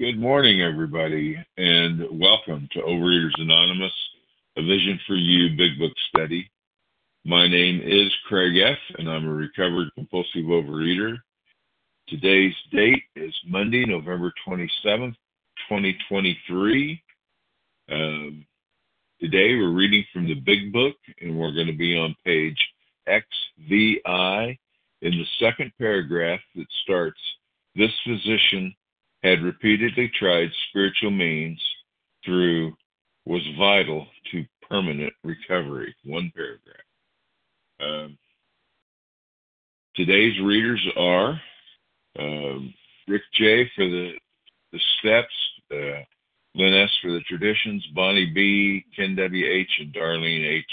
Good morning, everybody, and welcome to Overeaters Anonymous, a Vision for You Big Book study. My name is Craig F., and I'm a recovered compulsive overeater. Today's date is Monday, November 27th, 2023. Um, today we're reading from the Big Book, and we're going to be on page XVI in the second paragraph that starts This physician had repeatedly tried spiritual means through was vital to permanent recovery. One paragraph. Um, today's readers are um, Rick J. for the the steps, uh, Lynn S. for the traditions, Bonnie B., Ken W. H., and Darlene H.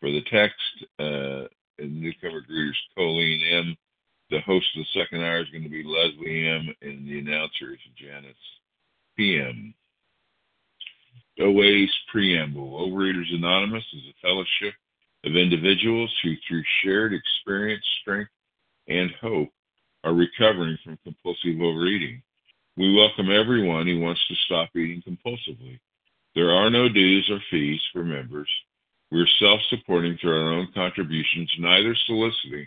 for the text, uh, and newcomer greeters Colleen M. The host of the second hour is going to be Leslie M., and the announcer is Janice P.M. OA's Preamble. Overeaters Anonymous is a fellowship of individuals who, through shared experience, strength, and hope, are recovering from compulsive overeating. We welcome everyone who wants to stop eating compulsively. There are no dues or fees for members. We are self supporting through our own contributions, neither soliciting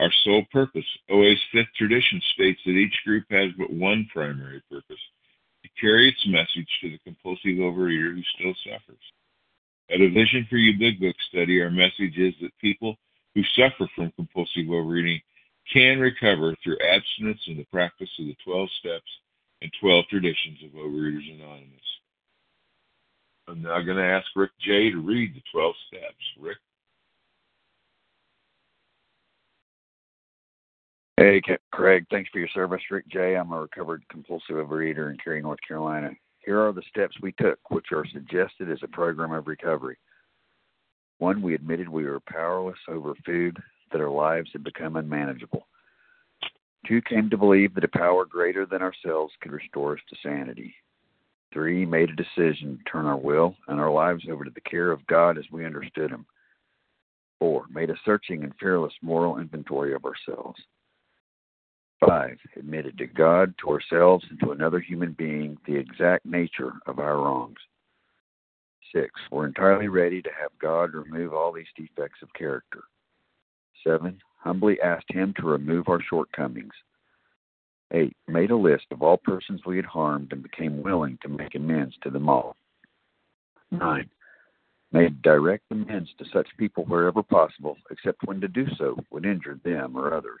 Our sole purpose, OA's fifth tradition states that each group has but one primary purpose to carry its message to the compulsive overeater who still suffers. At a Vision for You Big Book study, our message is that people who suffer from compulsive overeating can recover through abstinence and the practice of the 12 steps and 12 traditions of Overeaters Anonymous. I'm now going to ask Rick J. to read the 12 steps. Rick? Hey, Craig, thanks for your service. Rick J. I'm a recovered compulsive overeater in Cary, North Carolina. Here are the steps we took, which are suggested as a program of recovery. One, we admitted we were powerless over food, that our lives had become unmanageable. Two, came to believe that a power greater than ourselves could restore us to sanity. Three, made a decision to turn our will and our lives over to the care of God as we understood Him. Four, made a searching and fearless moral inventory of ourselves. Five, admitted to God, to ourselves, and to another human being the exact nature of our wrongs. Six, we're entirely ready to have God remove all these defects of character. Seven, humbly asked Him to remove our shortcomings. Eight, made a list of all persons we had harmed and became willing to make amends to them all. Nine, made direct amends to such people wherever possible, except when to do so would injure them or others.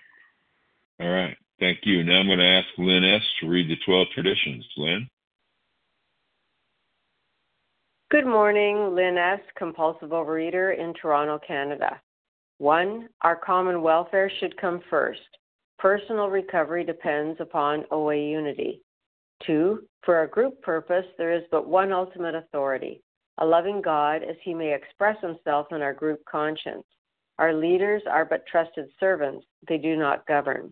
All right. Thank you. Now I'm going to ask Lynn S. to read the 12 traditions. Lynn? Good morning, Lynn S., compulsive overeater in Toronto, Canada. One, our common welfare should come first. Personal recovery depends upon OA unity. Two, for our group purpose, there is but one ultimate authority a loving God as he may express himself in our group conscience. Our leaders are but trusted servants, they do not govern.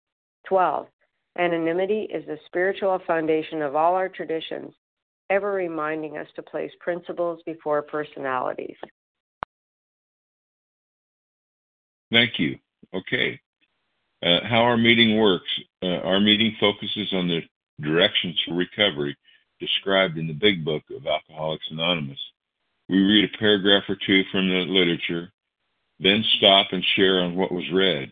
12. Anonymity is the spiritual foundation of all our traditions, ever reminding us to place principles before personalities. Thank you. Okay. Uh, how our meeting works. Uh, our meeting focuses on the directions for recovery described in the Big Book of Alcoholics Anonymous. We read a paragraph or two from the literature, then stop and share on what was read.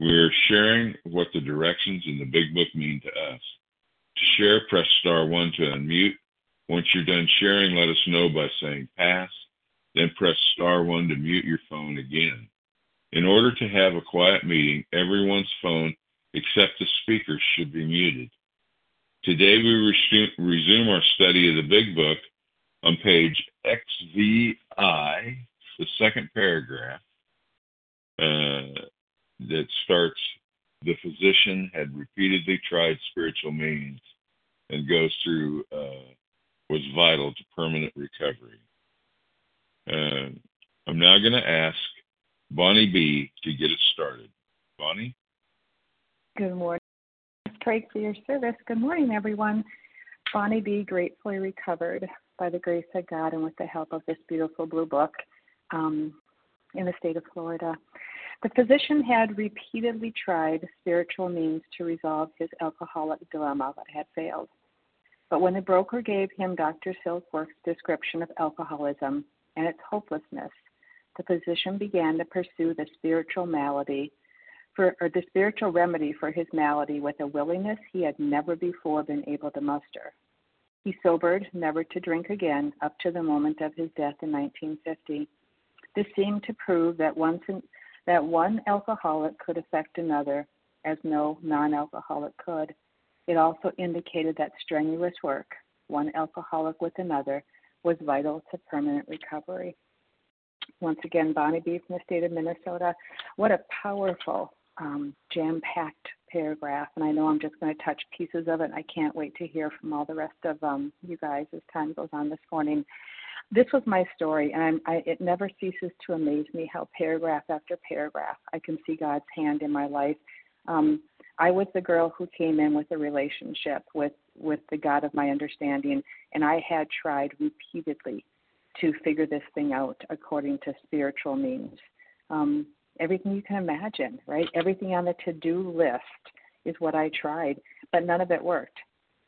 We are sharing what the directions in the Big Book mean to us. To share, press star one to unmute. Once you're done sharing, let us know by saying pass, then press star one to mute your phone again. In order to have a quiet meeting, everyone's phone except the speaker should be muted. Today we resume our study of the Big Book on page XVI, the second paragraph, uh, that starts the physician had repeatedly tried spiritual means and goes through uh, was vital to permanent recovery. Uh, I'm now going to ask Bonnie B to get it started. Bonnie? Good morning. Pray for your service. Good morning, everyone. Bonnie B gratefully recovered by the grace of God and with the help of this beautiful blue book um, in the state of Florida. The physician had repeatedly tried spiritual means to resolve his alcoholic dilemma but had failed. But when the broker gave him Dr. Silkworth's description of alcoholism and its hopelessness, the physician began to pursue the spiritual malady for or the spiritual remedy for his malady with a willingness he had never before been able to muster. He sobered, never to drink again, up to the moment of his death in 1950. This seemed to prove that once in, that one alcoholic could affect another, as no non-alcoholic could. It also indicated that strenuous work, one alcoholic with another, was vital to permanent recovery. Once again, Bonnie B from the state of Minnesota. What a powerful, um, jam packed paragraph. And I know I'm just going to touch pieces of it. I can't wait to hear from all the rest of um, you guys as time goes on this morning. This was my story, and I'm, I, it never ceases to amaze me how paragraph after paragraph I can see God's hand in my life. Um, I was the girl who came in with a relationship with with the God of my understanding, and I had tried repeatedly to figure this thing out according to spiritual means. Um, everything you can imagine, right? Everything on the to-do list is what I tried, but none of it worked.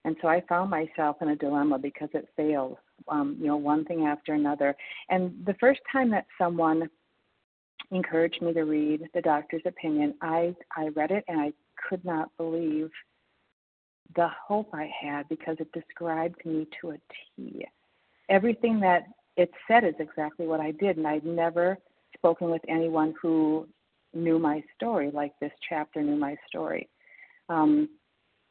And so I found myself in a dilemma because it failed, um, you know, one thing after another. And the first time that someone encouraged me to read the doctor's opinion, I I read it and I could not believe the hope I had because it described me to a T. Everything that it said is exactly what I did, and I'd never spoken with anyone who knew my story like this chapter knew my story. Um,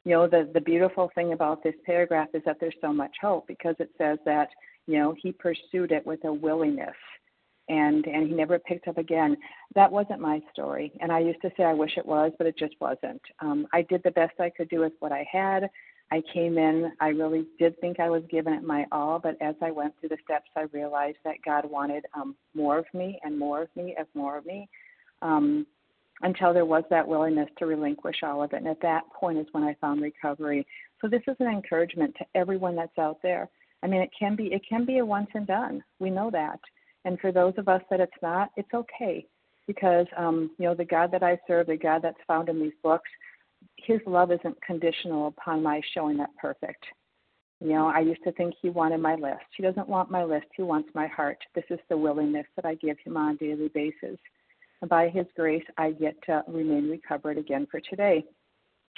you know, the the beautiful thing about this paragraph is that there's so much hope because it says that you know he pursued it with a willingness and and he never picked up again. That wasn't my story, and I used to say I wish it was, but it just wasn't. Um, I did the best I could do with what I had. I came in, I really did think I was giving it my all, but as I went through the steps, I realized that God wanted um, more of me and more of me and more of me um, until there was that willingness to relinquish all of it. And at that point is when I found recovery. So this is an encouragement to everyone that's out there. I mean, it can be it can be a once and done. We know that. And for those of us that it's not, it's okay because um, you know the God that I serve, the God that's found in these books, His love isn't conditional upon my showing that perfect. You know, I used to think He wanted my list. He doesn't want my list. He wants my heart. This is the willingness that I give Him on a daily basis. By His grace, I get to remain recovered again for today.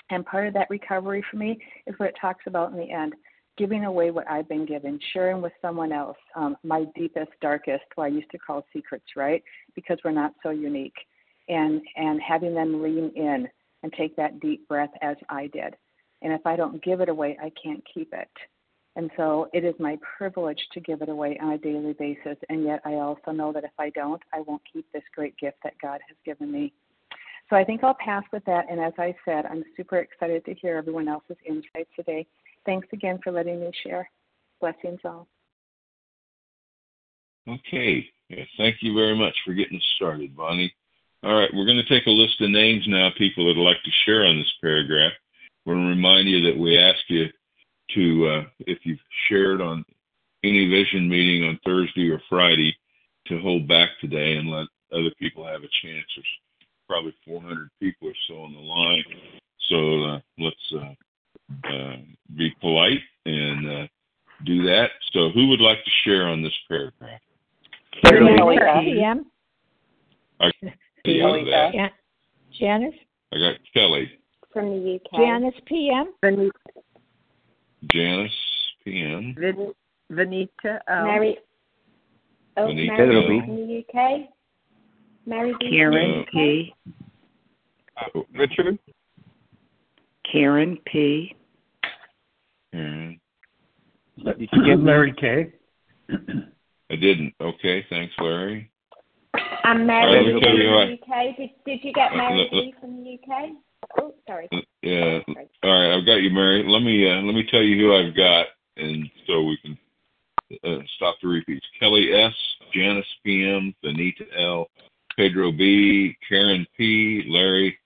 And part of that recovery for me is what it talks about in the end giving away what I've been given, sharing with someone else um, my deepest, darkest, what I used to call secrets, right? Because we're not so unique, and and having them lean in and take that deep breath as I did. And if I don't give it away, I can't keep it. And so it is my privilege to give it away on a daily basis. And yet I also know that if I don't, I won't keep this great gift that God has given me. So I think I'll pass with that. And as I said, I'm super excited to hear everyone else's insights today. Thanks again for letting me share. Blessings all. Okay. Yeah, thank you very much for getting us started, Bonnie. All right, we're going to take a list of names now, people that would like to share on this paragraph. We're going to remind you that we ask you to, uh, if you've shared on any vision meeting on Thursday or Friday, to hold back today and let other people have a chance. There's probably 400 people or so on the line. So uh, let's uh, uh, be polite and uh, do that. So, who would like to share on this paragraph? Kelly PM. I, Kelly yeah. Janice. I got Kelly. From the UK. Janice PM. Janice PM. Vin- Vanita. Um, Mary. Oh, Vanita Mary L. from the UK. Mary B. Karen P. Uh, Richard. Karen P. Karen. Did you get Larry K? I didn't. Okay, thanks, Larry. I'm Mary right, B. let from the UK. Did, did you get Uh, Mary let- B. from the UK? Oh, sorry. Yeah. All right, I've got you, Mary. Let me uh, let me tell you who I've got, and so we can uh, stop the repeats. Kelly S, Janice PM, Benita L, Pedro B, Karen P, Larry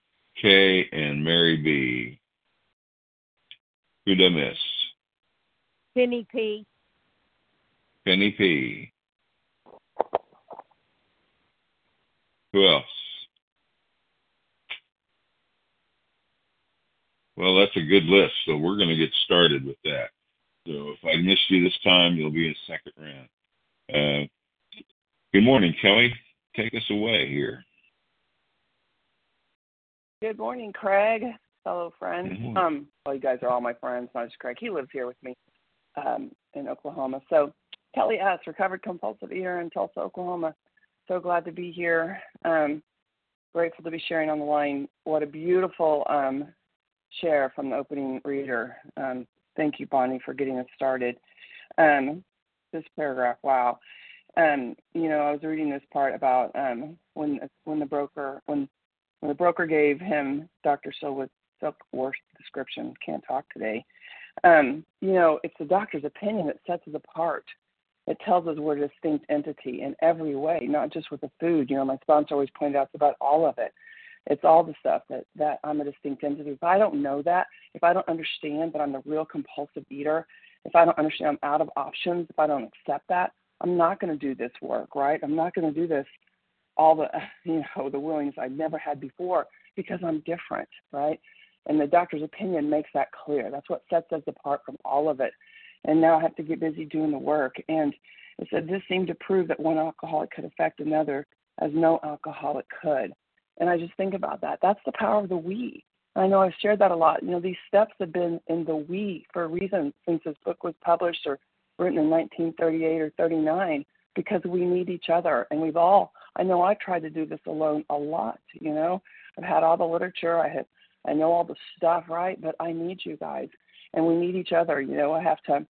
K, and Mary B. Who did I miss? Penny P. Penny P. Who else? Well, that's a good list, so we're going to get started with that. So if I missed you this time, you'll be in second round. Uh, good morning, Kelly. Take us away here. Good morning, Craig, fellow morning. Um, well, you guys are all my friends, not just Craig. He lives here with me um, in Oklahoma. So, Kelly S., recovered compulsive eater in Tulsa, Oklahoma. So glad to be here. Um, grateful to be sharing on the line. What a beautiful um, share from the opening reader. Um, thank you, Bonnie, for getting us started. Um, this paragraph, wow. Um, you know, I was reading this part about um, when when the broker when when the broker gave him Dr. Silkworth's description. Can't talk today. Um, you know, it's the doctor's opinion that sets us apart. It tells us we're a distinct entity in every way, not just with the food. You know, my sponsor always pointed out it's about all of it. It's all the stuff that that I'm a distinct entity. If I don't know that, if I don't understand that I'm a real compulsive eater, if I don't understand I'm out of options, if I don't accept that, I'm not going to do this work, right? I'm not going to do this all the you know the willingness I've never had before because I'm different, right? And the doctor's opinion makes that clear. That's what sets us apart from all of it. And now I have to get busy doing the work. And it said this seemed to prove that one alcoholic could affect another as no alcoholic could. And I just think about that. That's the power of the we. And I know I've shared that a lot. You know, these steps have been in the we for a reason since this book was published or written in 1938 or 39 because we need each other. And we've all, I know I tried to do this alone a lot, you know. I've had all the literature, I have, I know all the stuff, right? But I need you guys and we need each other. You know, I have to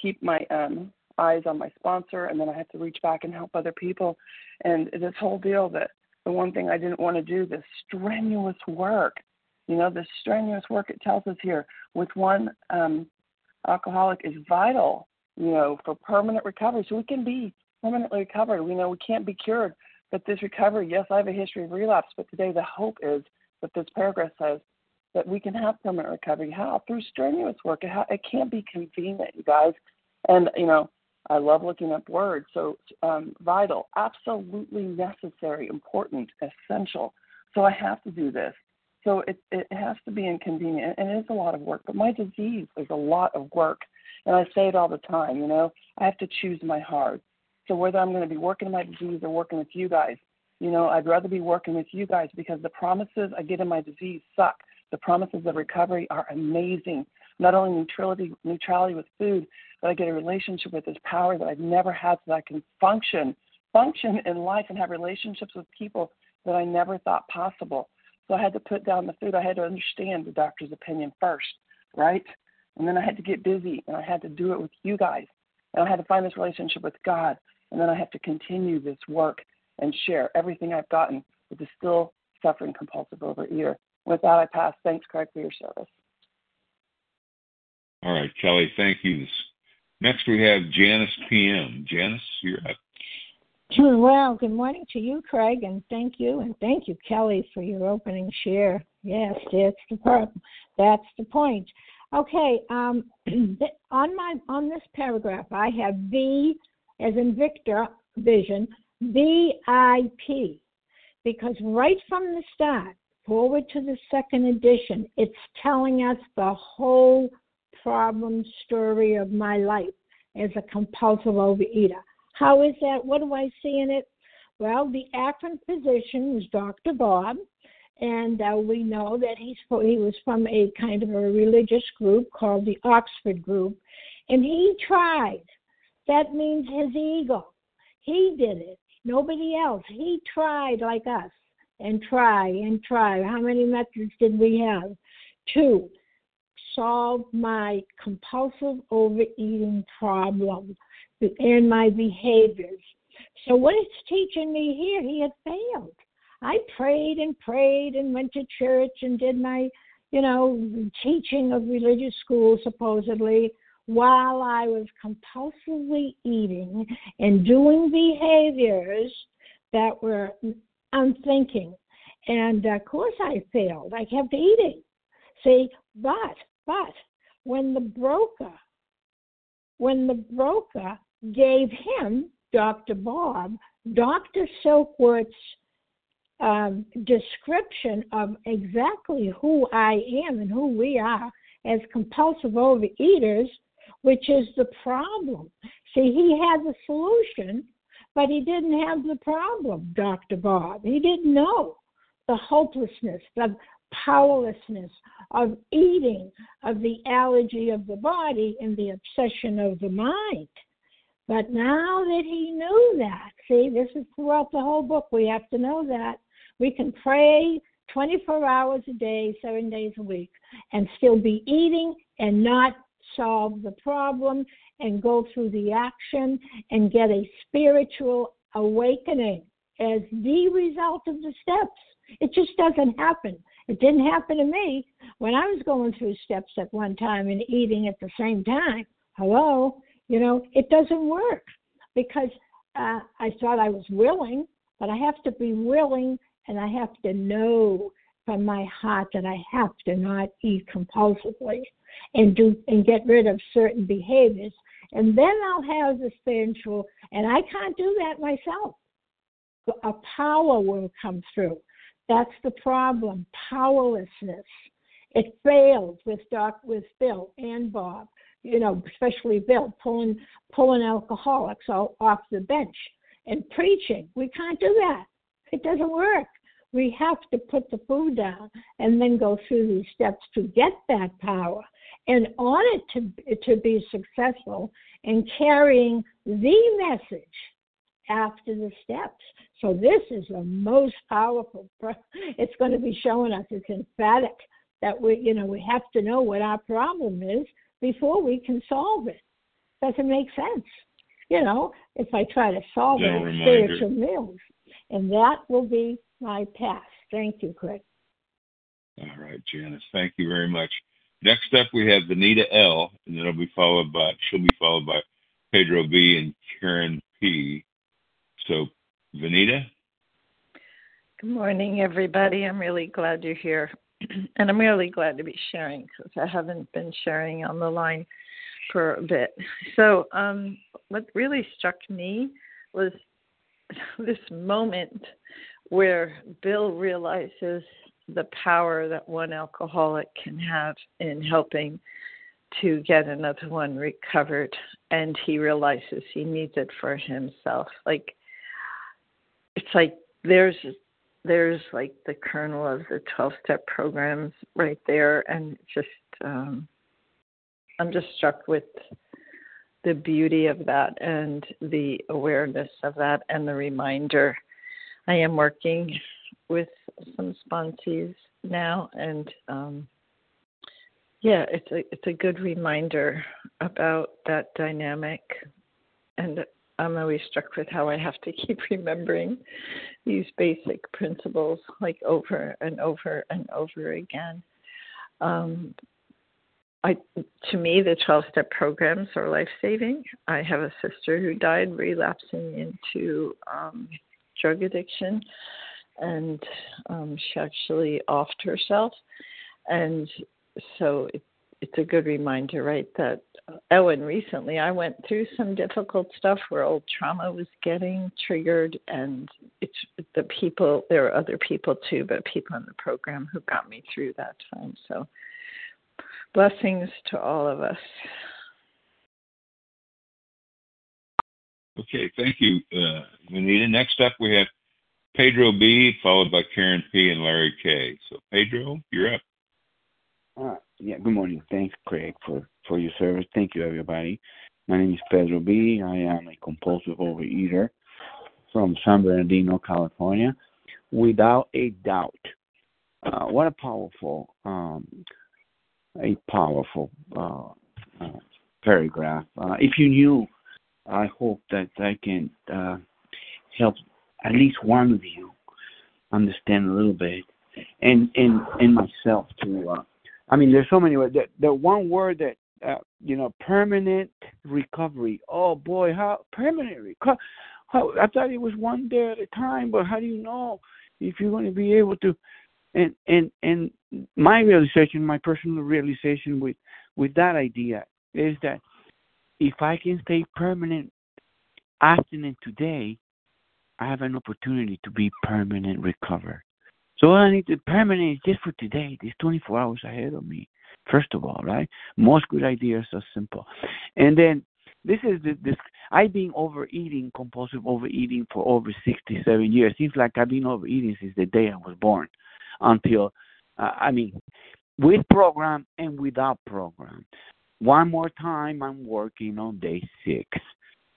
keep my um eyes on my sponsor and then I have to reach back and help other people. And this whole deal that the one thing I didn't want to do, this strenuous work, You know, the strenuous work it tells us here with one um, alcoholic is vital, you know, for permanent recovery. So we can be permanently recovered. We know we can't be cured, but this recovery, yes, I have a history of relapse, but today the hope is that this paragraph says that we can have permanent recovery. How? Through strenuous work. It, it can't be convenient, you guys. And, you know, I love looking up words. So, um, vital, absolutely necessary, important, essential. So I have to do this. So it, it has to be inconvenient, and it is a lot of work. But my disease is a lot of work, and I say it all the time. You know, I have to choose my heart. So whether I'm going to be working my disease or working with you guys, you know, I'd rather be working with you guys because the promises I get in my disease suck. The promises of recovery are amazing. Not only neutrality, neutrality with food, but I get a relationship with this power that I've never had, so that I can function, function in life, and have relationships with people that I never thought possible. So I had to put down the food. I had to understand the doctor's opinion first, right? And then I had to get busy, and I had to do it with you guys, and I had to find this relationship with God, and then I have to continue this work and share everything I've gotten with the still suffering compulsive overeater. With that, I pass. Thanks, Craig, for your service. All right, Kelly, thank you. Next, we have Janice PM. Janice, you're up. Well, good morning to you, Craig, and thank you, and thank you, Kelly, for your opening share. Yes, that's the problem. That's the point. Okay, um, on my on this paragraph, I have V as in Victor Vision VIP, because right from the start, foreword to the second edition, it's telling us the whole problem story of my life as a compulsive overeater. How is that? What do I see in it? Well, the Akron physician was Dr. Bob, and uh, we know that he's he was from a kind of a religious group called the Oxford Group, and he tried. That means his ego. He did it. Nobody else. He tried like us and try and try. How many methods did we have? Two. Solve my compulsive overeating problem and my behaviors. So what it's teaching me here, he had failed. I prayed and prayed and went to church and did my, you know, teaching of religious school supposedly while I was compulsively eating and doing behaviors that were unthinking. And of course I failed. I kept eating. See, but, but when the broker, when the broker gave him, Dr. Bob, Dr. Silkworth's um, description of exactly who I am and who we are as compulsive overeaters, which is the problem. See, he had the solution, but he didn't have the problem, Dr. Bob. He didn't know the hopelessness, the powerlessness of eating, of the allergy of the body, and the obsession of the mind. But now that he knew that, see, this is throughout the whole book, we have to know that. We can pray 24 hours a day, seven days a week, and still be eating and not solve the problem and go through the action and get a spiritual awakening as the result of the steps. It just doesn't happen. It didn't happen to me when I was going through steps at one time and eating at the same time. Hello? You know, it doesn't work because uh, I thought I was willing, but I have to be willing and I have to know from my heart that I have to not eat compulsively and do and get rid of certain behaviors and then I'll have the spiritual and I can't do that myself. A power will come through. That's the problem. Powerlessness. It failed with Doc with Bill and Bob you know, especially Bill pulling pulling alcoholics off the bench and preaching. We can't do that. It doesn't work. We have to put the food down and then go through these steps to get that power. And on it to to be successful in carrying the message after the steps. So this is the most powerful. It's going to be showing us. It's emphatic that we, you know, we have to know what our problem is before we can solve it. Doesn't make sense. You know, if I try to solve no it spiritual meals. And that will be my path. Thank you, Craig. All right, Janice. Thank you very much. Next up, we have Vanita L, and then it'll be followed by she'll be followed by Pedro B and Karen P. So, Vanita. Good morning, everybody. I'm really glad you're here, and I'm really glad to be sharing because I haven't been sharing on the line for a bit. So, um, what really struck me was this moment where Bill realizes the power that one alcoholic can have in helping to get another one recovered and he realizes he needs it for himself like it's like there's there's like the kernel of the 12 step programs right there and just um i'm just struck with the beauty of that and the awareness of that and the reminder. I am working with some sponsees now and um yeah it's a it's a good reminder about that dynamic and i'm always struck with how i have to keep remembering these basic principles like over and over and over again um I, to me, the 12 step programs are life saving. I have a sister who died relapsing into um, drug addiction and um, she actually offed herself. And so it, it's a good reminder, right? That oh, and recently I went through some difficult stuff where old trauma was getting triggered, and it's the people. There are other people too, but people in the program who got me through that time. So blessings to all of us. Okay, thank you, uh, Vanita. Next up, we have Pedro B, followed by Karen P and Larry K. So, Pedro, you're up. Uh, yeah, good morning. Thanks, Craig, for, for your service. Thank you, everybody. My name is Pedro B. I am a compulsive overeater from San Bernardino, California. Without a doubt, uh, what a powerful, um, a powerful uh, uh paragraph. Uh, if you knew, I hope that I can uh, help at least one of you understand a little bit, and and and myself too. I mean, there's so many words. The, the one word that uh, you know, permanent recovery. Oh boy, how permanent recovery? I thought it was one day at a time, but how do you know if you're going to be able to? And and and my realization, my personal realization with with that idea is that if I can stay permanent abstinent today, I have an opportunity to be permanent recovered. So all I need to permanent is just for today. There's 24 hours ahead of me. First of all, right? Most good ideas are simple, and then this is the, this. I've been overeating, compulsive overeating for over 67 years. Seems like I've been overeating since the day I was born, until uh, I mean, with program and without program. One more time, I'm working on day six.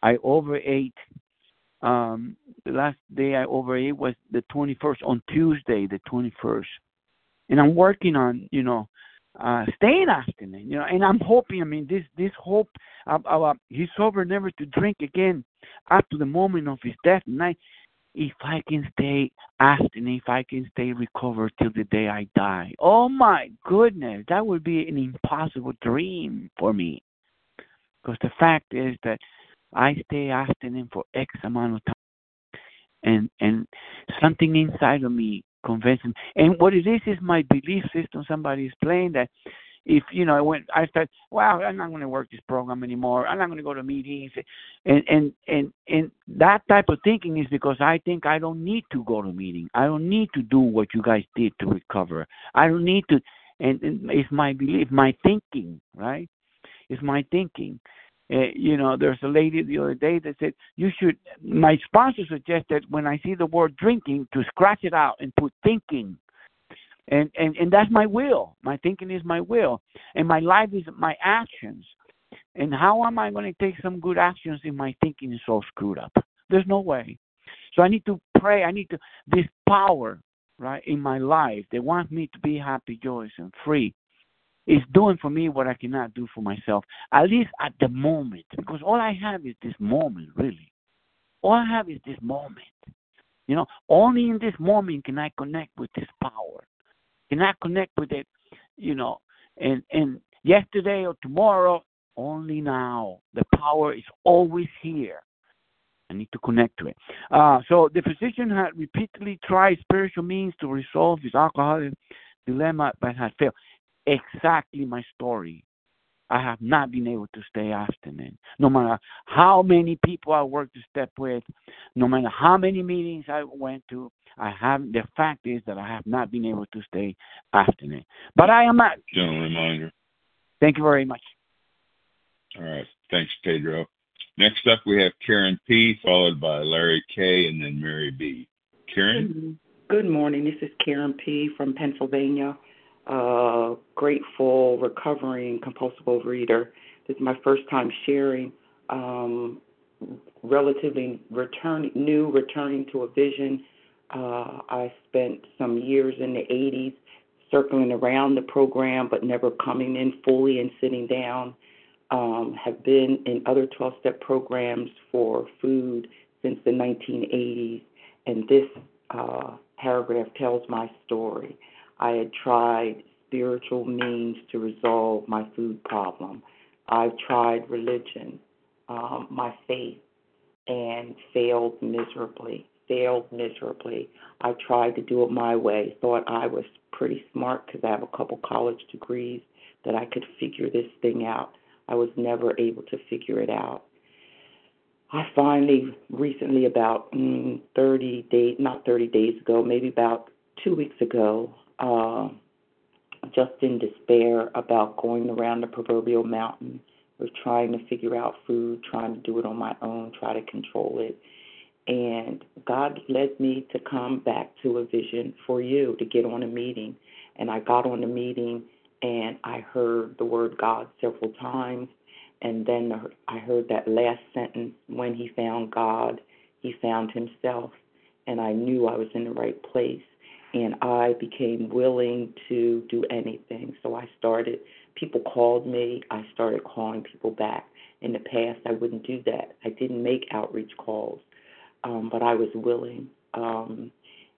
I overate um, the last day I overate was the 21st on Tuesday, the 21st, and I'm working on you know uh, staying abstinent. You know, and I'm hoping. I mean, this this hope. Uh, uh, he's sober, never to drink again, up to the moment of his death. And I, if I can stay abstinent, if I can stay recovered till the day I die, oh my goodness, that would be an impossible dream for me. Because the fact is that I stay abstinent for X amount of time, and and something inside of me convinces me. And what it is is my belief system. Somebody is playing that if you know, I went, I start, wow, I'm not going to work this program anymore. I'm not going to go to meetings, and and and and that type of thinking is because I think I don't need to go to meeting. I don't need to do what you guys did to recover. I don't need to, and, and it's my belief, my thinking, right? It's my thinking. Uh, you know, there's a lady the other day that said you should. My sponsor suggested when I see the word drinking to scratch it out and put thinking, and and and that's my will. My thinking is my will, and my life is my actions. And how am I going to take some good actions if my thinking is so screwed up? There's no way. So I need to pray. I need to this power right in my life. They want me to be happy, joyous, and free is doing for me what I cannot do for myself, at least at the moment, because all I have is this moment, really. All I have is this moment. You know, only in this moment can I connect with this power. Can I connect with it, you know, and and yesterday or tomorrow, only now. The power is always here. I need to connect to it. Uh, so the physician had repeatedly tried spiritual means to resolve his alcoholic dilemma, but had failed. Exactly my story. I have not been able to stay abstinent. No matter how many people I worked to step with, no matter how many meetings I went to, I have the fact is that I have not been able to stay abstinent. But I am not. Gentle reminder. Thank you very much. All right. Thanks, Pedro. Next up, we have Karen P., followed by Larry K., and then Mary B. Karen? Good morning. This is Karen P. from Pennsylvania. Grateful, recovering compulsive overeater. This is my first time sharing. Um, relatively returning, new, returning to a vision. Uh, I spent some years in the 80s circling around the program, but never coming in fully and sitting down. Um, have been in other 12 step programs for food since the 1980s, and this uh, paragraph tells my story. I had tried spiritual means to resolve my food problem. I've tried religion, um, my faith, and failed miserably. Failed miserably. I tried to do it my way. Thought I was pretty smart because I have a couple college degrees that I could figure this thing out. I was never able to figure it out. I finally, recently, about mm, 30 days, not 30 days ago, maybe about two weeks ago, uh, just in despair about going around the proverbial mountain was trying to figure out food, trying to do it on my own, try to control it. And God led me to come back to a vision for you to get on a meeting. And I got on the meeting and I heard the word God several times. And then I heard that last sentence when he found God, he found himself. And I knew I was in the right place. And I became willing to do anything. So I started, people called me, I started calling people back. In the past, I wouldn't do that. I didn't make outreach calls, um, but I was willing. Um,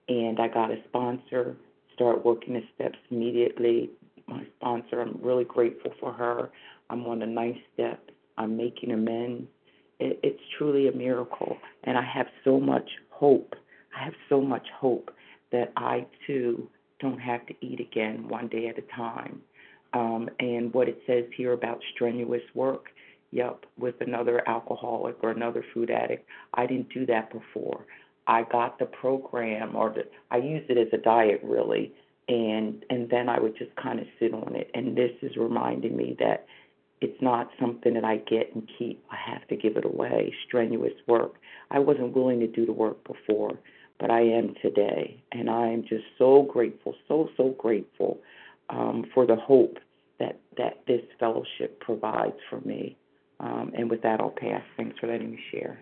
and I got a sponsor, start working the steps immediately, my sponsor. I'm really grateful for her. I'm on a ninth step. I'm making amends. It, it's truly a miracle. And I have so much hope. I have so much hope that I too don't have to eat again one day at a time. Um, and what it says here about strenuous work, yep, with another alcoholic or another food addict, I didn't do that before. I got the program, or the, I used it as a diet really, and and then I would just kind of sit on it. And this is reminding me that it's not something that I get and keep. I have to give it away. Strenuous work. I wasn't willing to do the work before, but I am today, and I am just so grateful, so so grateful um, for the hope that that this fellowship provides for me. Um, and with that, I'll pass. Thanks for letting me share.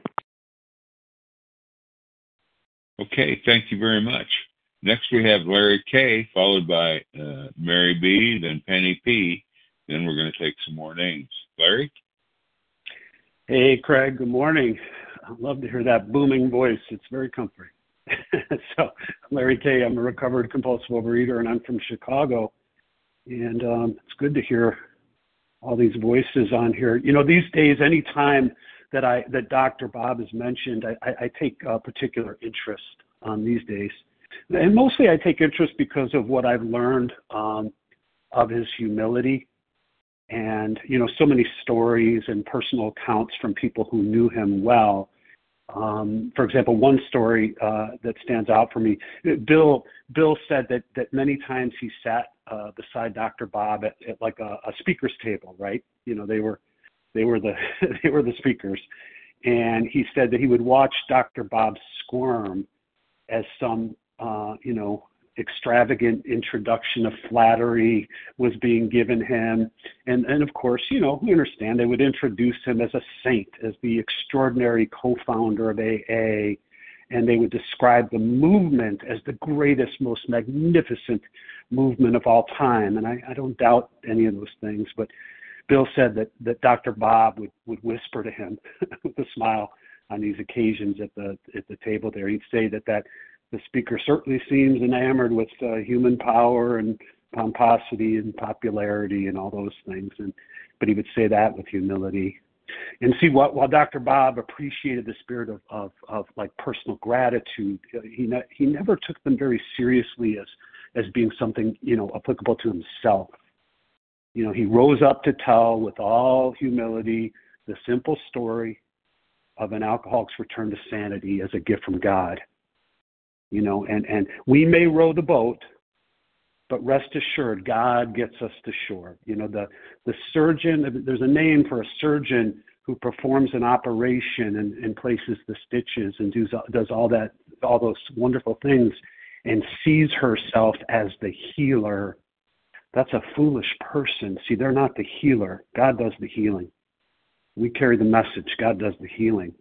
Okay, thank you very much. Next, we have Larry K., followed by uh, Mary B., then Penny P. Then we're going to take some more names. Larry? Hey, Craig. Good morning. I love to hear that booming voice. It's very comforting. so, Larry K., I'm a recovered compulsive overeater, and I'm from Chicago. And um, it's good to hear all these voices on here. You know, these days, anytime that I that Dr. Bob has mentioned, I, I, I take a particular interest on these days and mostly I take interest because of what I've learned um, of his humility, and you know, so many stories and personal accounts from people who knew him well. Um, for example, one story uh, that stands out for me, Bill. Bill said that that many times he sat uh, beside Dr. Bob at, at like a, a speaker's table, right? You know, they were they were the they were the speakers, and he said that he would watch Dr. Bob squirm as some uh, you know, extravagant introduction of flattery was being given him. And, and of course, you know, we understand they would introduce him as a saint, as the extraordinary co founder of AA. And they would describe the movement as the greatest, most magnificent movement of all time. And I, I don't doubt any of those things. But Bill said that, that Dr. Bob would, would whisper to him with a smile on these occasions at the at the table there. He'd say that that the speaker certainly seems enamored with uh, human power and pomposity and popularity and all those things. And but he would say that with humility. And see, what, while Dr. Bob appreciated the spirit of, of, of like personal gratitude, he ne- he never took them very seriously as as being something you know applicable to himself. You know, he rose up to tell with all humility the simple story of an alcoholic's return to sanity as a gift from God. You know, and and we may row the boat, but rest assured, God gets us to shore. You know, the the surgeon. There's a name for a surgeon who performs an operation and, and places the stitches and does does all that all those wonderful things, and sees herself as the healer. That's a foolish person. See, they're not the healer. God does the healing. We carry the message. God does the healing.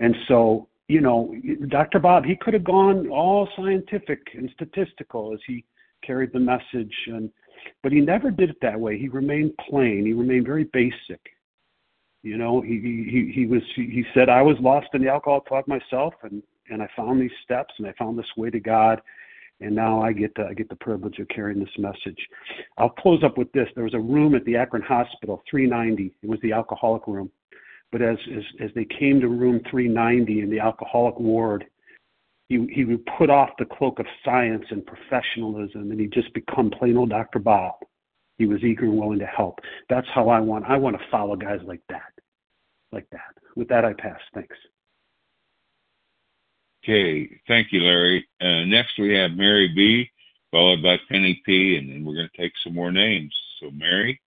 And so, you know, Dr. Bob, he could have gone all scientific and statistical as he carried the message and but he never did it that way. He remained plain. He remained very basic. You know, he he he was he said I was lost in the alcohol talk myself and and I found these steps and I found this way to God and now I get to, I get the privilege of carrying this message. I'll close up with this. There was a room at the Akron Hospital, 390. It was the alcoholic room. But as as, as they came to room 390 in the alcoholic ward, he he would put off the cloak of science and professionalism, and he'd just become plain old Dr. Bob. He was eager and willing to help. That's how I want. I want to follow guys like that, like that. With that, I pass. Thanks. Okay, thank you, Larry. Uh, next, we have Mary B, followed by Penny P, and then we're going to take some more names. So, Mary.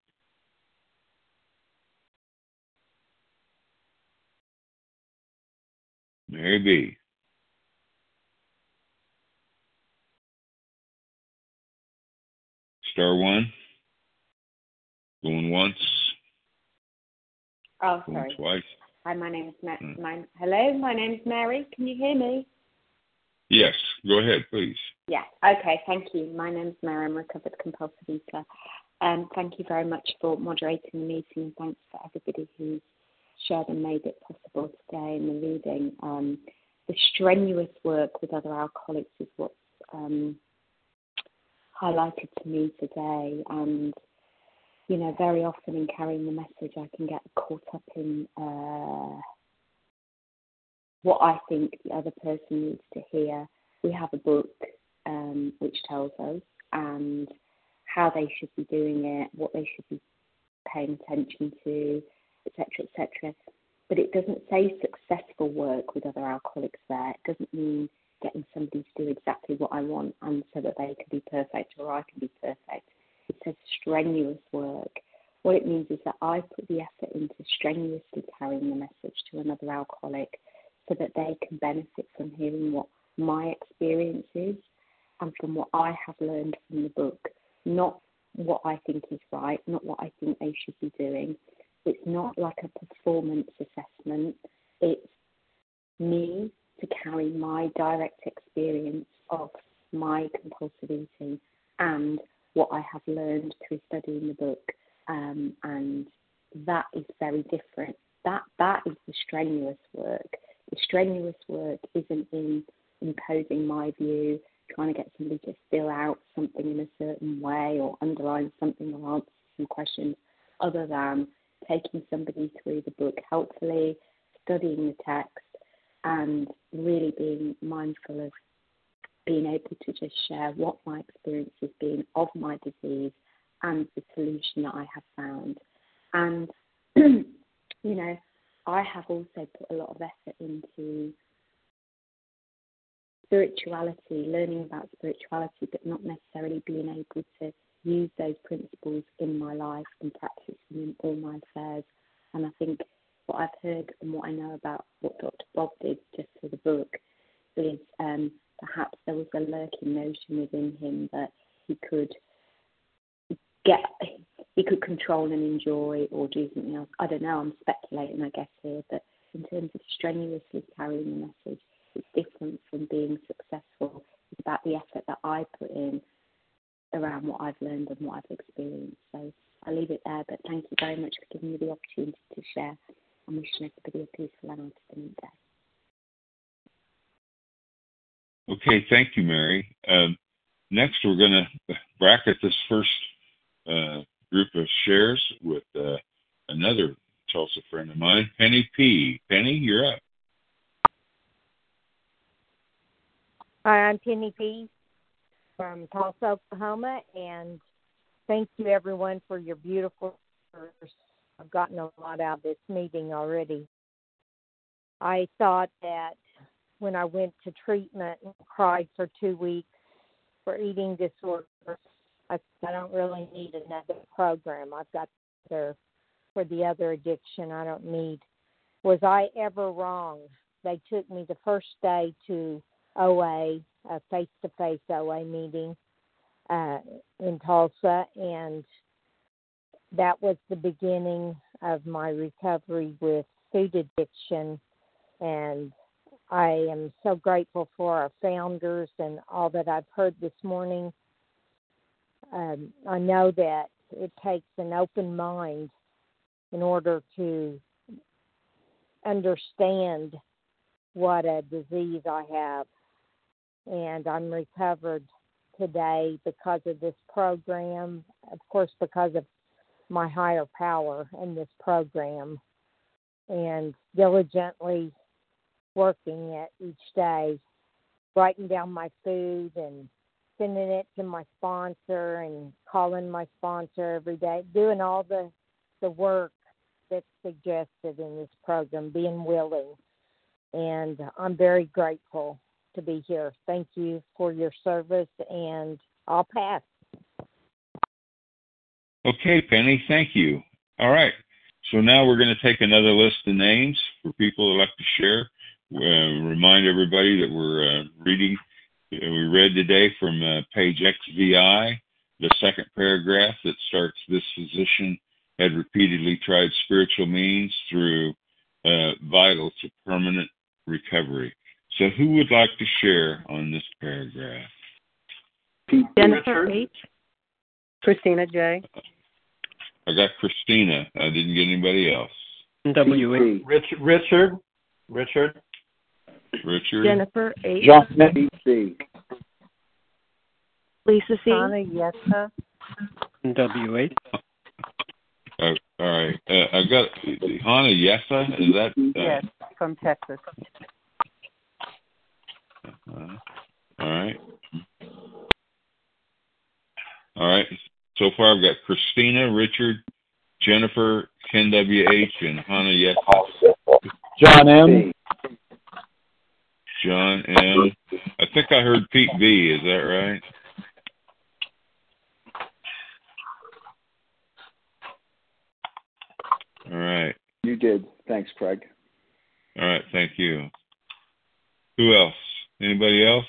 Mary B. Star one. Going once. Oh, going sorry. Twice. Hi, my name's Ma- Hmm. my, Hello, my name's Mary. Can you hear me? Yes, go ahead, please. Yeah. Okay. Thank you. My name's Mary. I'm a recovered compulsive eater. Um, thank you very much for moderating the meeting, and thanks for everybody who's shared and made it possible today in the reading. Um, the strenuous work with other alcoholics is what's um, highlighted to me today, and you know, very often in carrying the message, I can get caught up in uh, what I think the other person needs to hear. We have a book um, which tells us and how they should be doing it, what they should be paying attention to, etc., etc. But it doesn't say successful work with other alcoholics there. It doesn't mean getting somebody to do exactly what I want and so that they can be perfect or I can be perfect. It says strenuous work. What it means is that I put the effort into strenuously carrying the message to another alcoholic so that they can benefit from hearing what my experience is and from what I have learned from the book, not what I think is right, not what I think they should be doing. It's not like a performance assessment. It's me to carry my direct experience of my compulsive eating and what I have learned through studying the book. Um, and that is very different. That that is the strenuous work. The strenuous work isn't in imposing my view, trying to get somebody to fill out something in a certain way or underline something or answer some questions, other than taking somebody through the book helpfully, studying the text, and really being mindful of being able to just share what my experience has been of my disease and the solution that I have found. And, you know, I have also put a lot of effort into spirituality, learning about spirituality, but not necessarily being able to use those principles in my life and practice them in all my affairs. And I think what I've heard and what I know about what Dr. Bob did just for the book is um, perhaps there was a lurking notion within him that he could get he could control and enjoy or do something else. I don't know, I'm speculating I guess here, but in terms of strenuously carrying the message, it's different from being successful. It's about the effort that I put in around what I've learned and what I've experienced. So I'll leave it there, but thank you very much for giving me the opportunity to share. I'm wishing everybody a peaceful and abstinent day. Okay, thank you, Mary. Um, next, we're going to bracket this first uh, group of shares with uh, another Tulsa friend of mine, Penny P. Penny, you're up. Hi, I'm Penny P. from Tulsa, Oklahoma, and thank you everyone for your beautiful words. I've gotten a lot out of this meeting already. I thought that when I went to treatment and cried for two weeks for eating disorder, I, I don't really need another program. I've got there for the other addiction. I don't need. Was I ever wrong? They took me the first day to OA, a face to face OA meeting uh, in Tulsa, and that was the beginning of my recovery with food addiction. And I am so grateful for our founders and all that I've heard this morning. Um, I know that it takes an open mind in order to understand what a disease I have. And I'm recovered today because of this program, of course, because of my higher power in this program, and diligently working it each day, writing down my food and sending it to my sponsor and calling my sponsor every day, doing all the the work that's suggested in this program, being willing. And I'm very grateful to be here. Thank you for your service, and I'll pass. Okay, Penny, thank you. All right. So now we're going to take another list of names for people who like to share. Uh, remind everybody that we're uh, reading, uh, we read today from uh, page XVI, the second paragraph that starts This physician had repeatedly tried spiritual means through uh, vital to permanent recovery. So, who would like to share on this paragraph? Jennifer H. Christina J. I got Christina. I didn't get anybody else. W. Richard. Richard. Richard. Richard. Jennifer H. John C. Lisa C. Anna Yetta. W. H. Uh, all right. Uh, I got Hana Yesa. Is that? Uh, yes, from Texas. Uh, all right. All right. So far, I've got Christina, Richard, Jennifer, Ken W.H., and Hannah Yesa. John M. John M. I think I heard Pete B. Is that right? All right. You did. Thanks, Craig. All right. Thank you. Who else? Anybody else?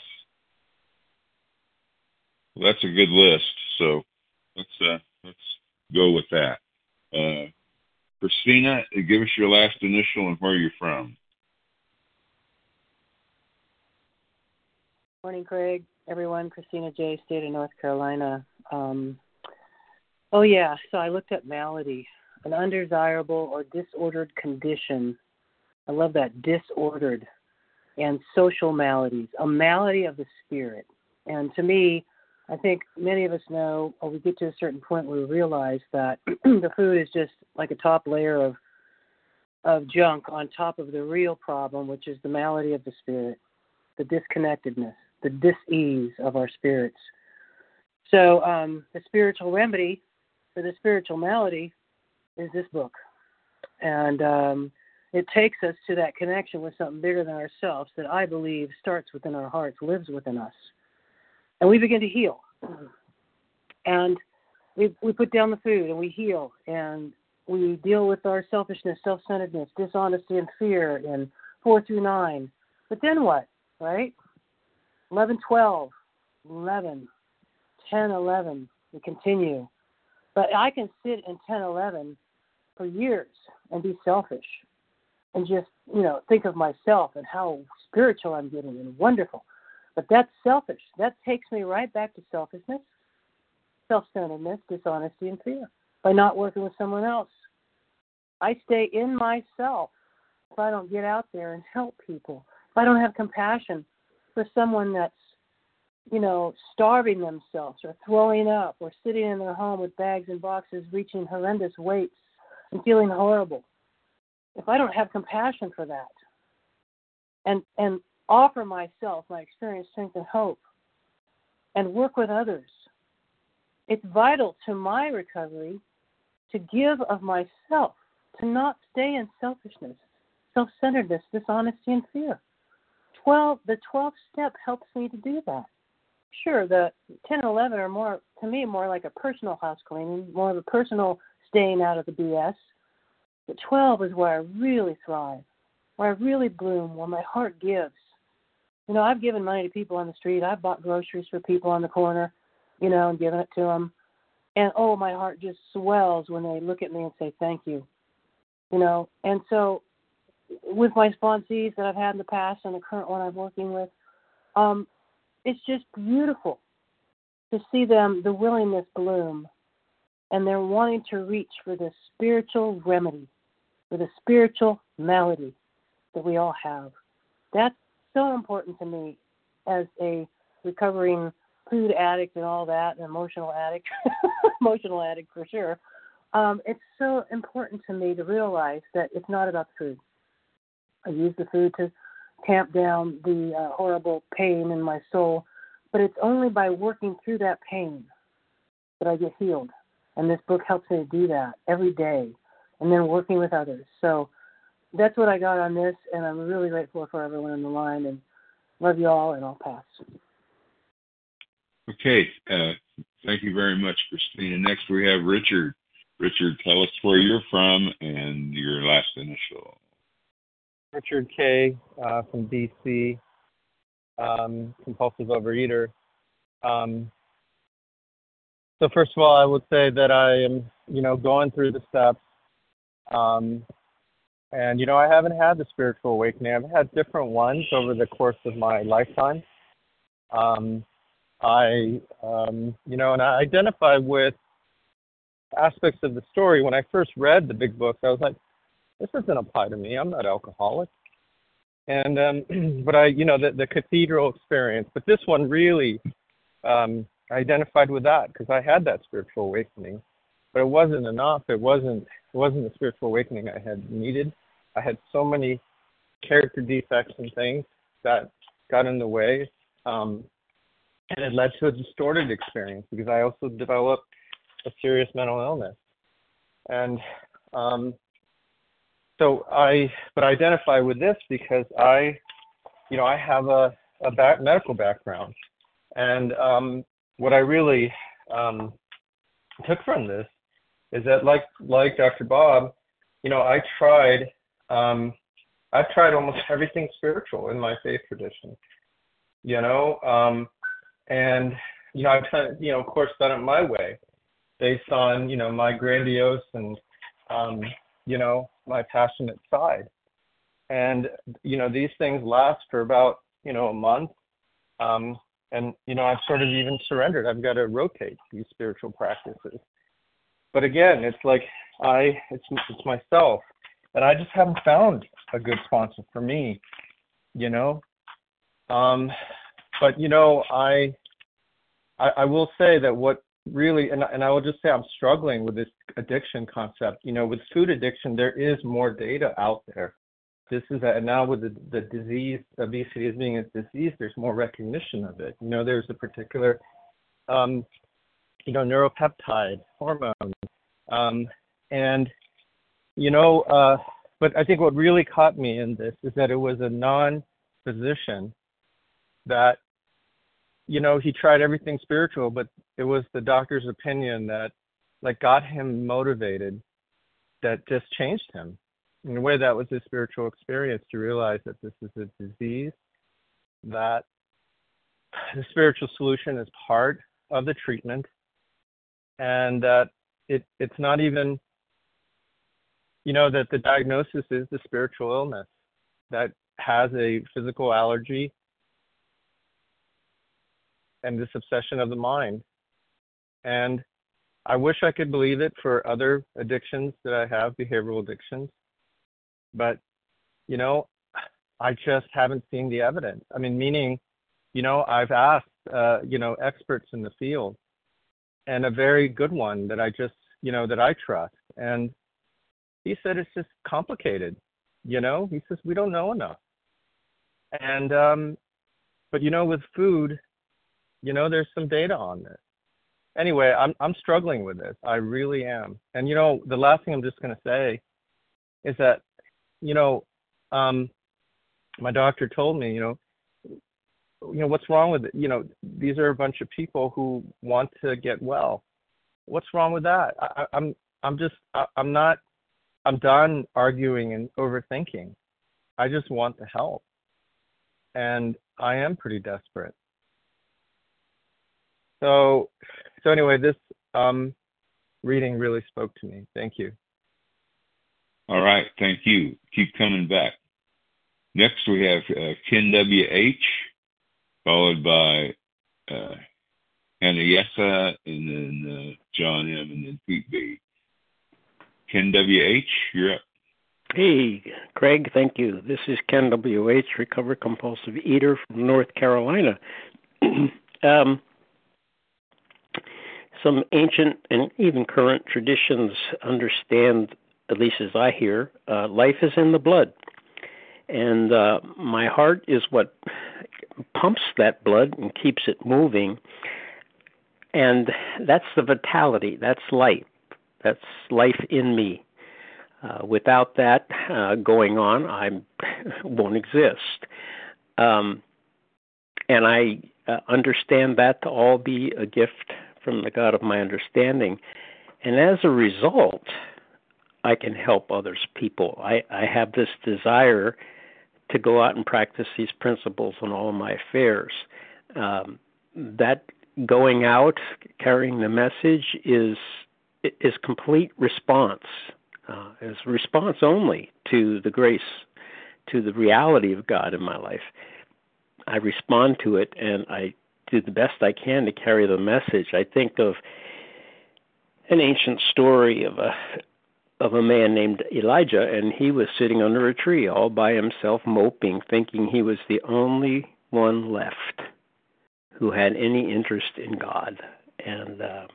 Well, that's a good list. So let's uh, let's go with that. Uh, Christina, give us your last initial and where you're from. Morning, Craig. Everyone, Christina J. State of North Carolina. Um, oh yeah, so I looked at malady, an undesirable or disordered condition. I love that disordered and social maladies, a malady of the spirit. And to me, I think many of us know, or we get to a certain point where we realize that the food is just like a top layer of of junk on top of the real problem, which is the malady of the spirit, the disconnectedness, the dis-ease of our spirits. So um, the spiritual remedy for the spiritual malady is this book, and um, it takes us to that connection with something bigger than ourselves that I believe starts within our hearts, lives within us and we begin to heal. And we we put down the food and we heal and we deal with our selfishness, self-centeredness, dishonesty, and fear in four through nine. But then what? Right? 11, 12, 11, 10, 11. We continue. But I can sit in 10, 11 for years and be selfish and just, you know, think of myself and how spiritual I'm getting and wonderful. But that's selfish. That takes me right back to selfishness, self centeredness, dishonesty, and fear by not working with someone else. I stay in myself if I don't get out there and help people, if I don't have compassion for someone that's, you know, starving themselves or throwing up or sitting in their home with bags and boxes reaching horrendous weights and feeling horrible. If I don't have compassion for that and and offer myself my experience, strength and hope and work with others, it's vital to my recovery to give of myself, to not stay in selfishness, self centeredness, dishonesty, and fear. 12, the 12th step helps me to do that. Sure, the 10 and 11 are more, to me, more like a personal house cleaning, more of a personal staying out of the BS. But 12 is where I really thrive, where I really bloom, where my heart gives. You know, I've given money to people on the street. I've bought groceries for people on the corner, you know, and given it to them. And oh, my heart just swells when they look at me and say thank you. You know, and so with my sponsees that I've had in the past and the current one I'm working with, um, it's just beautiful to see them, the willingness bloom, and they're wanting to reach for the spiritual remedy, for the spiritual malady that we all have. That's so important to me as a recovering food addict and all that, an emotional addict, emotional addict for sure. Um, it's so important to me to realize that it's not about food. I use the food to tamp down the uh, horrible pain in my soul, but it's only by working through that pain that I get healed. And this book helps me to do that every day, and then working with others. So that's what I got on this, and I'm really grateful for everyone on the line. And love you all, and I'll pass. Okay, uh, thank you very much, Christina. Next, we have Richard. Richard, tell us where you're from and your last initial. Richard K. Uh, from DC, um, compulsive overeater. Um, so first of all, I would say that I am, you know, going through the steps. Um, and you know, I haven't had the spiritual awakening. I've had different ones over the course of my lifetime. Um, I, um, you know, and I identify with aspects of the story. When I first read the big book, I was like, this doesn't apply to me. I'm not alcoholic. And um, but I, you know, the the cathedral experience, but this one really um, I identified with that because I had that spiritual awakening, but it wasn't enough. It wasn't it wasn't the spiritual awakening I had needed. I had so many character defects and things that got in the way, um, and it led to a distorted experience because I also developed a serious mental illness, and um, so I, but I identify with this because I, you know, I have a, a back, medical background, and um, what I really um, took from this is that, like like Dr. Bob, you know, I tried, um, I've tried almost everything spiritual in my faith tradition, you know, um, and you know, I've done, you know, of course, done it my way, based on you know my grandiose and um, you know my passionate side. And you know these things last for about you know a month, um, and you know I've sort of even surrendered. I've got to rotate these spiritual practices. But again, it's like I it's it's myself, and I just haven't found a good sponsor for me. You know, um, but you know I, I I will say that what really and, and i will just say i'm struggling with this addiction concept. You know with food addiction there is more data out there. This is a, now with the, the disease obesity as being a disease there's more recognition of it. You know there's a particular um, you know neuropeptide hormone um, and you know uh, but i think what really caught me in this is that it was a non physician that you know, he tried everything spiritual, but it was the doctor's opinion that like got him motivated that just changed him. In a way that was his spiritual experience to realize that this is a disease, that the spiritual solution is part of the treatment, and that it it's not even you know that the diagnosis is the spiritual illness that has a physical allergy and this obsession of the mind. And I wish I could believe it for other addictions that I have, behavioral addictions. But, you know, I just haven't seen the evidence. I mean, meaning you know, I've asked, uh, you know, experts in the field, and a very good one that I just, you know, that I trust, and he said it's just complicated. You know, he says we don't know enough, and um, but you know, with food, you know, there's some data on this. Anyway, I'm I'm struggling with this. I really am. And you know, the last thing I'm just going to say is that, you know, um, my doctor told me, you know, you know what's wrong with it? You know, these are a bunch of people who want to get well. What's wrong with that? I, I'm I'm just I, I'm not I'm done arguing and overthinking. I just want the help. And I am pretty desperate. So so anyway, this um reading really spoke to me. Thank you. All right, thank you. Keep coming back. Next, we have uh, Ken W.H., followed by uh, Hannah Yessa, and then uh, John M., and then Pete B. Ken W.H., you're up. Hey, Craig, thank you. This is Ken W.H., recovered compulsive eater from North Carolina. um, some ancient and even current traditions understand, at least as I hear, uh, life is in the blood. And uh, my heart is what pumps that blood and keeps it moving. And that's the vitality, that's life. That's life in me. Uh, without that uh, going on, I won't exist. Um, and I uh, understand that to all be a gift from the God of my understanding. And as a result, I can help others people. I, I have this desire to go out and practice these principles in all my affairs. Um, that going out, carrying the message is is complete response, uh, is response only to the grace, to the reality of God in my life. I respond to it and I do the best I can to carry the message. I think of an ancient story of a of a man named Elijah, and he was sitting under a tree all by himself, moping, thinking he was the only one left who had any interest in God. And uh,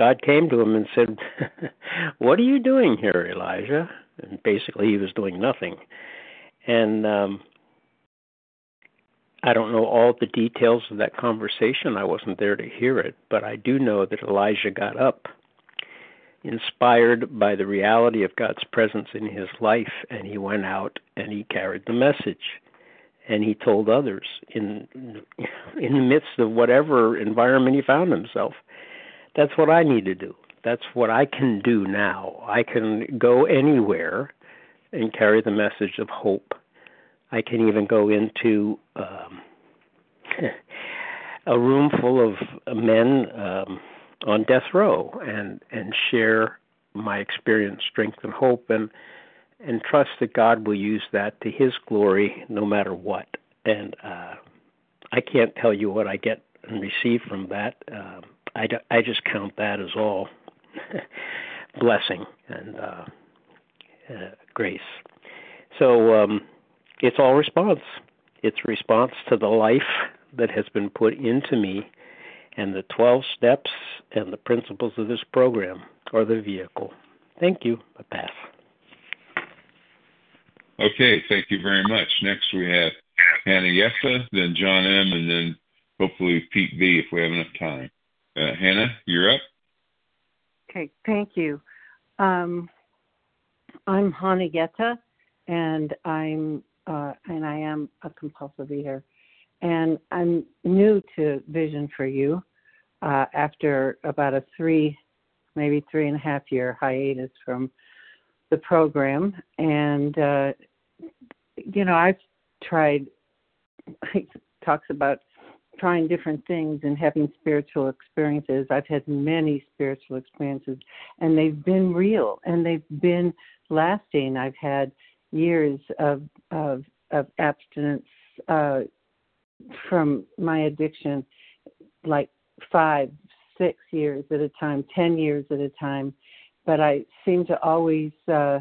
God came to him and said, "What are you doing here, Elijah?" And basically, he was doing nothing. And um, I don't know all the details of that conversation. I wasn't there to hear it, but I do know that Elijah got up inspired by the reality of God's presence in his life, and he went out and he carried the message, and he told others in in the midst of whatever environment he found himself. That's what I need to do. That's what I can do now. I can go anywhere and carry the message of hope. I can even go into um, a room full of men. Um, on death row and and share my experience, strength, and hope, and and trust that God will use that to His glory, no matter what. And uh, I can't tell you what I get and receive from that. Uh, I I just count that as all blessing and uh, uh, grace. So um, it's all response. It's response to the life that has been put into me and the 12 steps and the principles of this program are the vehicle. Thank you. I pass. Okay, thank you very much. Next we have Hannah Yessa, then John M., and then hopefully Pete B. if we have enough time. Uh, Hannah, you're up. Okay, thank you. Um, I'm Hannah Yetta, and I'm uh, and I am a compulsive eater and I'm new to Vision for You uh, after about a three, maybe three and a half year hiatus from the program. And, uh, you know, I've tried, talks about trying different things and having spiritual experiences. I've had many spiritual experiences, and they've been real and they've been lasting. I've had years of, of, of abstinence. Uh, from my addiction like five, six years at a time, ten years at a time, but I seem to always, uh,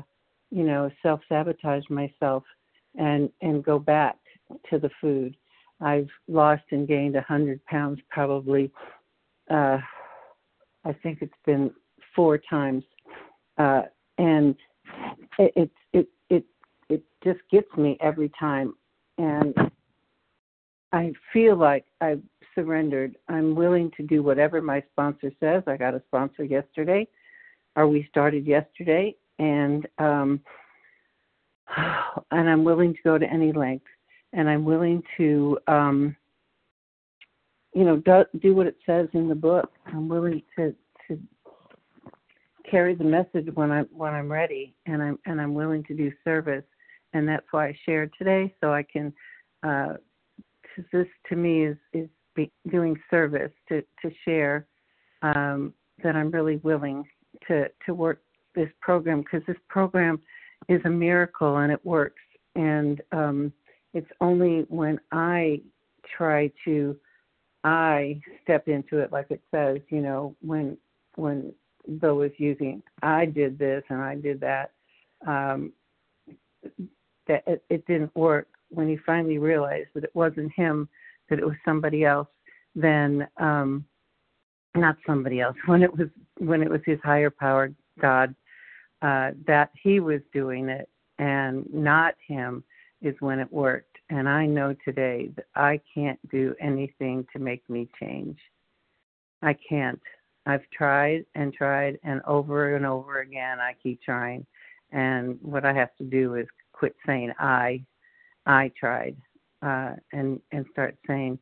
you know, self sabotage myself and and go back to the food. I've lost and gained a hundred pounds probably. Uh, I think it's been four times, uh, and it, it it it it just gets me every time, and I feel like I've surrendered. I'm willing to do whatever my sponsor says. I got a sponsor yesterday, or we started yesterday, and um, and I'm willing to go to any length, and I'm willing to, um, you know, do, do what it says in the book. I'm willing to to carry the message when I'm when I'm ready, and I'm and I'm willing to do service, and that's why I shared today, so I can. Uh, this to me is is be, doing service to to share um, that I'm really willing to to work this program because this program is a miracle and it works. And um, it's only when I try to I step into it, like it says, you know, when when Bill was using, I did this and I did that. Um, that it, it didn't work. When he finally realized that it wasn't him, that it was somebody else, then um, not somebody else. When it was when it was his higher power, God, uh, that he was doing it and not him is when it worked. And I know today that I can't do anything to make me change. I can't. I've tried and tried, and over and over again, I keep trying. And what I have to do is quit saying I, I tried, uh, and and start saying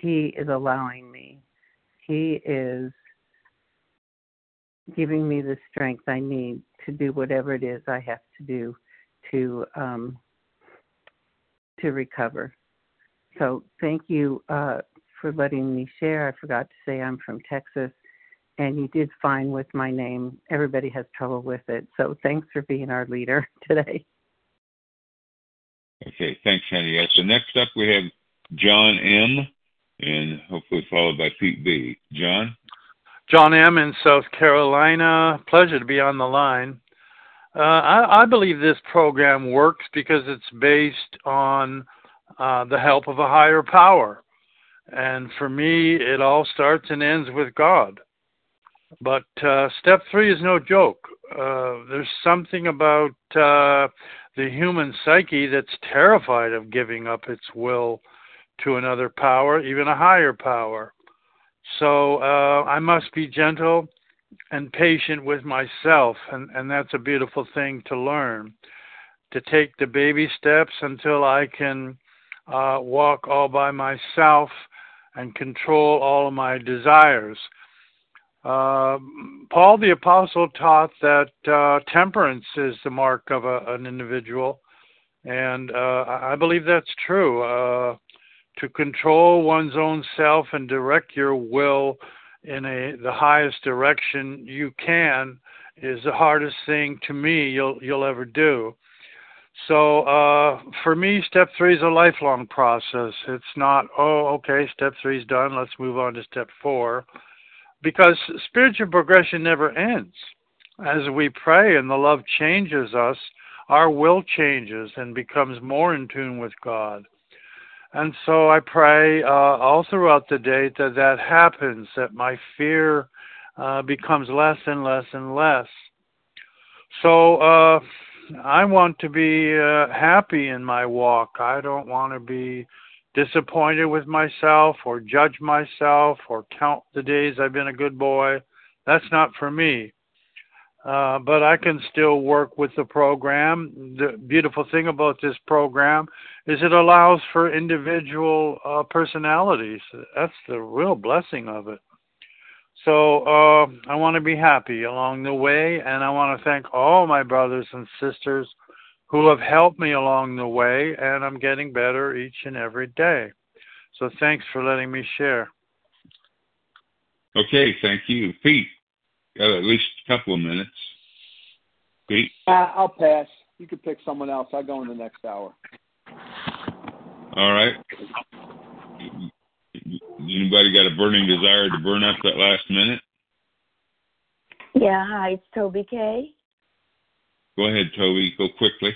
He is allowing me. He is giving me the strength I need to do whatever it is I have to do to um, to recover. So thank you uh, for letting me share. I forgot to say I'm from Texas, and you did fine with my name. Everybody has trouble with it. So thanks for being our leader today. Okay, thanks, Henny. So next up we have John M. and hopefully followed by Pete B. John? John M. in South Carolina. Pleasure to be on the line. Uh, I, I, believe this program works because it's based on uh, the help of a higher power. And for me, it all starts and ends with God. But uh, step three is no joke. Uh, there's something about uh, the human psyche that's terrified of giving up its will to another power, even a higher power. So uh, I must be gentle and patient with myself, and, and that's a beautiful thing to learn. To take the baby steps until I can uh, walk all by myself and control all of my desires. Uh, Paul the Apostle taught that uh, temperance is the mark of a, an individual, and uh, I believe that's true. Uh, to control one's own self and direct your will in a the highest direction you can is the hardest thing to me you'll you'll ever do. So uh, for me, step three is a lifelong process. It's not oh okay, step three is done. Let's move on to step four, because spiritual progression never ends. As we pray and the love changes us, our will changes and becomes more in tune with God. And so I pray uh, all throughout the day that that happens, that my fear uh, becomes less and less and less. So uh, I want to be uh, happy in my walk. I don't want to be disappointed with myself or judge myself or count the days I've been a good boy. That's not for me. Uh, but I can still work with the program. The beautiful thing about this program is it allows for individual uh, personalities. That's the real blessing of it. So uh, I want to be happy along the way, and I want to thank all my brothers and sisters who have helped me along the way, and I'm getting better each and every day. So thanks for letting me share. Okay, thank you. Pete, got at least a couple of minutes. Pete? Uh, I'll pass. You could pick someone else. I'll go in the next hour. All right. Anybody got a burning desire to burn up that last minute? Yeah, hi, it's Toby K. Go ahead, Toby. Go quickly.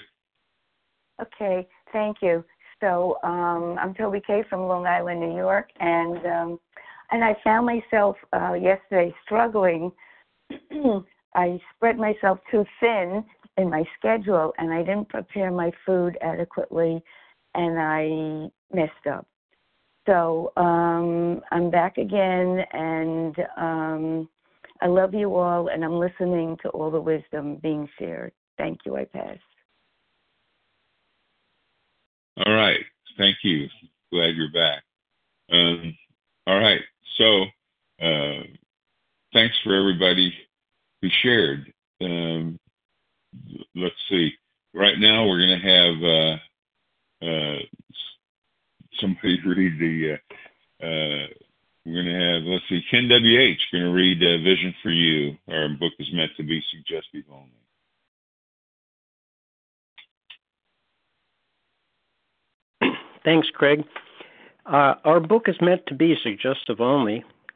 Okay, thank you. So um, I'm Toby Kay from Long Island, New York, and um, and I found myself uh, yesterday struggling. I spread myself too thin in my schedule, and I didn't prepare my food adequately, and I messed up. So um, I'm back again, and um, I love you all, and I'm listening to all the wisdom being shared. Thank you. I pass. All right. Thank you. Glad you're back. Um, all right. So, uh, thanks for everybody who shared. Um, let's see. Right now, we're going to have uh, uh, somebody read the. Uh, uh, we're going to have, let's see, Ken W.H. going to read uh, Vision for You. Our book is meant to be suggestive only. Thanks, Craig. Uh, our book is meant to be suggestive only.